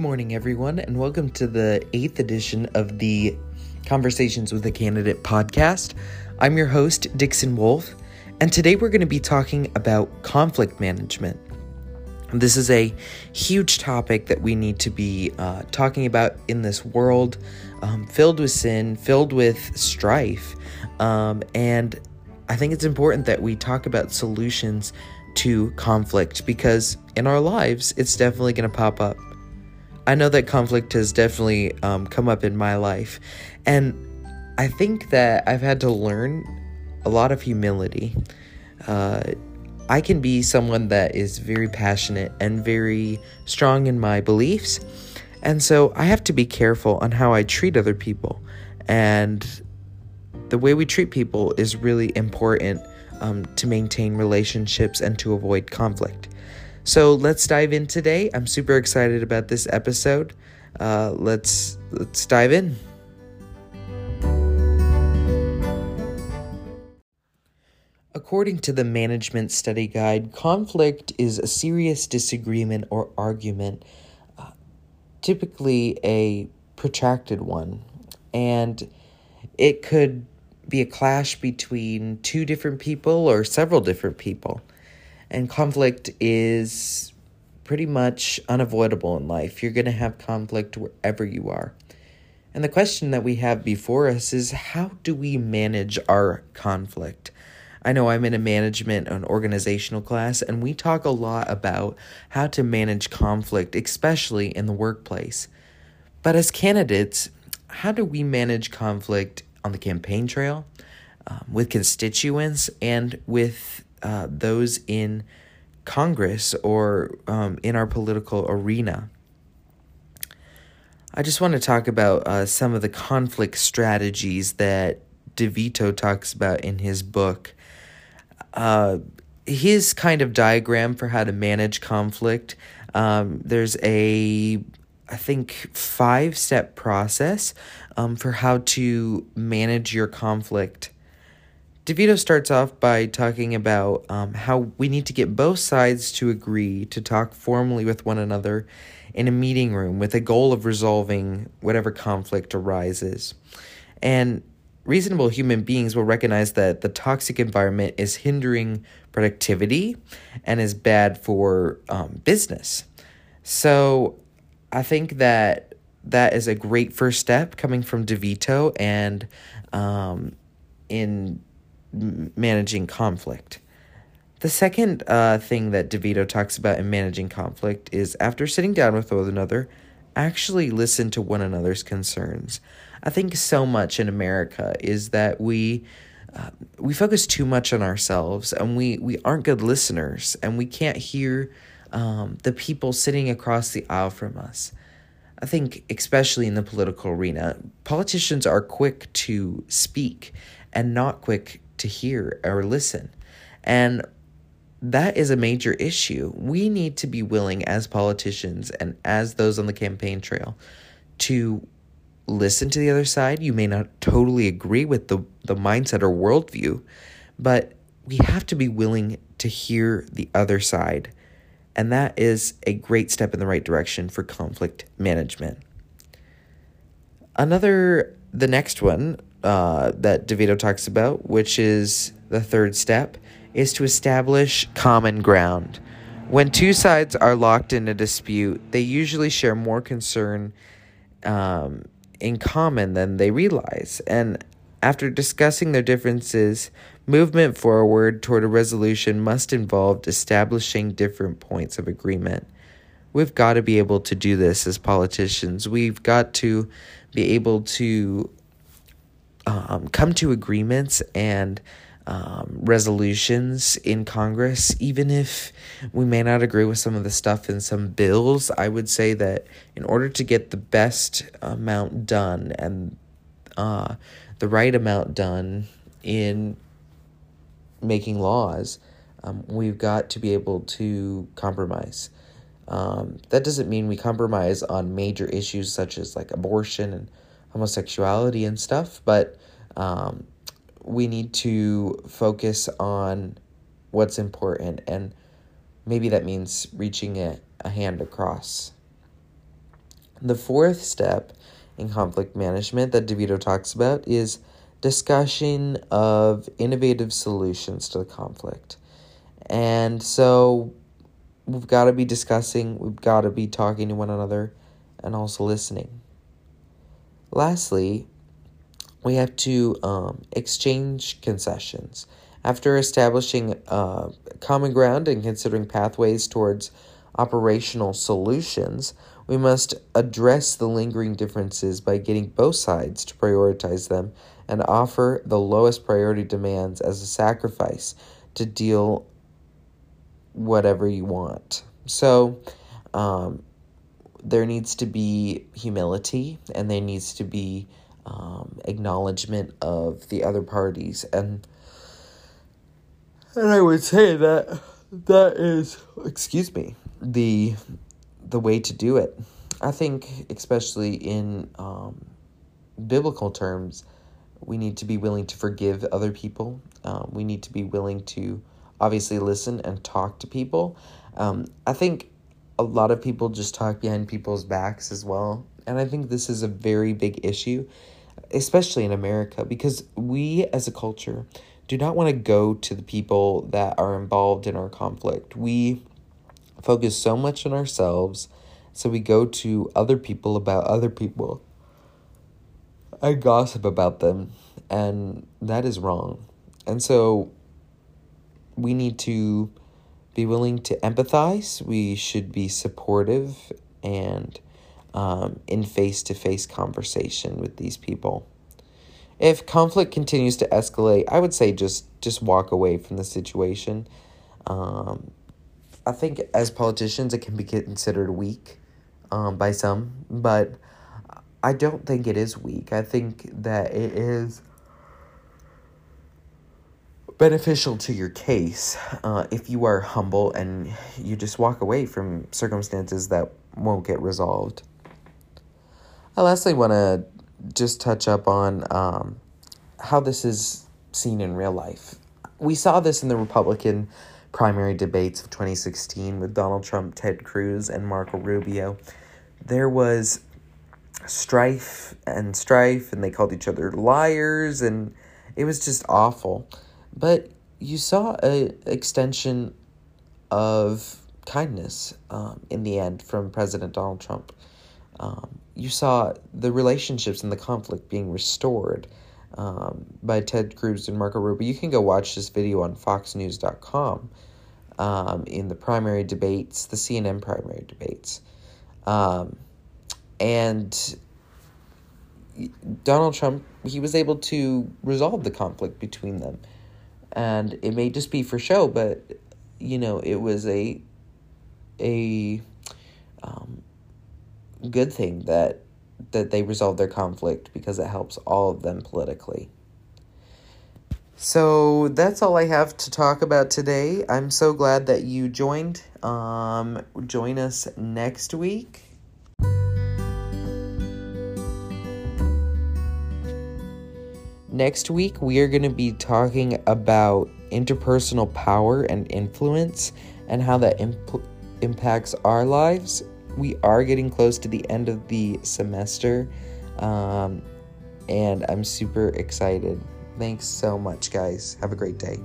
Good morning, everyone, and welcome to the eighth edition of the Conversations with a Candidate podcast. I'm your host, Dixon Wolf, and today we're going to be talking about conflict management. This is a huge topic that we need to be uh, talking about in this world um, filled with sin, filled with strife. Um, and I think it's important that we talk about solutions to conflict because in our lives, it's definitely going to pop up. I know that conflict has definitely um, come up in my life, and I think that I've had to learn a lot of humility. Uh, I can be someone that is very passionate and very strong in my beliefs, and so I have to be careful on how I treat other people. And the way we treat people is really important um, to maintain relationships and to avoid conflict. So let's dive in today. I'm super excited about this episode. Uh, let's let's dive in. According to the Management Study Guide, conflict is a serious disagreement or argument, uh, typically a protracted one, and it could be a clash between two different people or several different people. And conflict is pretty much unavoidable in life. You're going to have conflict wherever you are. And the question that we have before us is how do we manage our conflict? I know I'm in a management and organizational class, and we talk a lot about how to manage conflict, especially in the workplace. But as candidates, how do we manage conflict on the campaign trail, um, with constituents, and with uh, those in Congress or um, in our political arena. I just want to talk about uh, some of the conflict strategies that DeVito talks about in his book. Uh, his kind of diagram for how to manage conflict. Um, there's a I think, five step process um, for how to manage your conflict. DeVito starts off by talking about um, how we need to get both sides to agree to talk formally with one another in a meeting room with a goal of resolving whatever conflict arises. And reasonable human beings will recognize that the toxic environment is hindering productivity and is bad for um, business. So I think that that is a great first step coming from DeVito and um, in managing conflict. The second uh, thing that DeVito talks about in managing conflict is after sitting down with one another, actually listen to one another's concerns. I think so much in America is that we uh, we focus too much on ourselves and we we aren't good listeners and we can't hear um, the people sitting across the aisle from us. I think, especially in the political arena, politicians are quick to speak and not quick to hear or listen. And that is a major issue. We need to be willing, as politicians and as those on the campaign trail, to listen to the other side. You may not totally agree with the, the mindset or worldview, but we have to be willing to hear the other side and that is a great step in the right direction for conflict management. Another, the next one uh, that DeVito talks about, which is the third step, is to establish common ground. When two sides are locked in a dispute, they usually share more concern um, in common than they realize. And after discussing their differences, movement forward toward a resolution must involve establishing different points of agreement. We've got to be able to do this as politicians. We've got to be able to um, come to agreements and um, resolutions in Congress, even if we may not agree with some of the stuff in some bills. I would say that in order to get the best amount done and uh, the right amount done in making laws, um, we've got to be able to compromise. Um, that doesn't mean we compromise on major issues such as like abortion and homosexuality and stuff, but um, we need to focus on what's important, and maybe that means reaching a, a hand across. The fourth step in conflict management that DeVito talks about is discussion of innovative solutions to the conflict. And so we've got to be discussing, we've got to be talking to one another and also listening. Lastly, we have to um, exchange concessions. After establishing uh, common ground and considering pathways towards operational solutions, we must address the lingering differences by getting both sides to prioritize them and offer the lowest priority demands as a sacrifice to deal whatever you want. So, um, there needs to be humility and there needs to be um, acknowledgement of the other parties and and I would say that that is excuse me the the way to do it. I think especially in um, biblical terms, we need to be willing to forgive other people. Um, we need to be willing to obviously listen and talk to people. Um, I think a lot of people just talk behind people's backs as well. And I think this is a very big issue, especially in America, because we as a culture do not want to go to the people that are involved in our conflict. We focus so much on ourselves, so we go to other people about other people. I gossip about them, and that is wrong. And so we need to be willing to empathize. We should be supportive and um, in face to face conversation with these people. If conflict continues to escalate, I would say just just walk away from the situation. Um, I think as politicians, it can be considered weak um, by some, but I don't think it is weak. I think that it is beneficial to your case uh, if you are humble and you just walk away from circumstances that won't get resolved. I lastly want to just touch up on um, how this is seen in real life. We saw this in the Republican primary debates of 2016 with Donald Trump, Ted Cruz, and Marco Rubio. There was strife and strife, and they called each other liars, and it was just awful. But you saw a extension of kindness um, in the end from President Donald Trump. Um, you saw the relationships and the conflict being restored um, by Ted Cruz and Marco Rubio. You can go watch this video on FoxNews.com um, in the primary debates, the CNN primary debates. Um, and Donald Trump, he was able to resolve the conflict between them and it may just be for show, but you know, it was a a um, good thing that that they resolved their conflict because it helps all of them politically. So that's all I have to talk about today. I'm so glad that you joined. Um, join us next week. Next week, we are going to be talking about interpersonal power and influence and how that imp- impacts our lives. We are getting close to the end of the semester, um, and I'm super excited. Thanks so much, guys. Have a great day.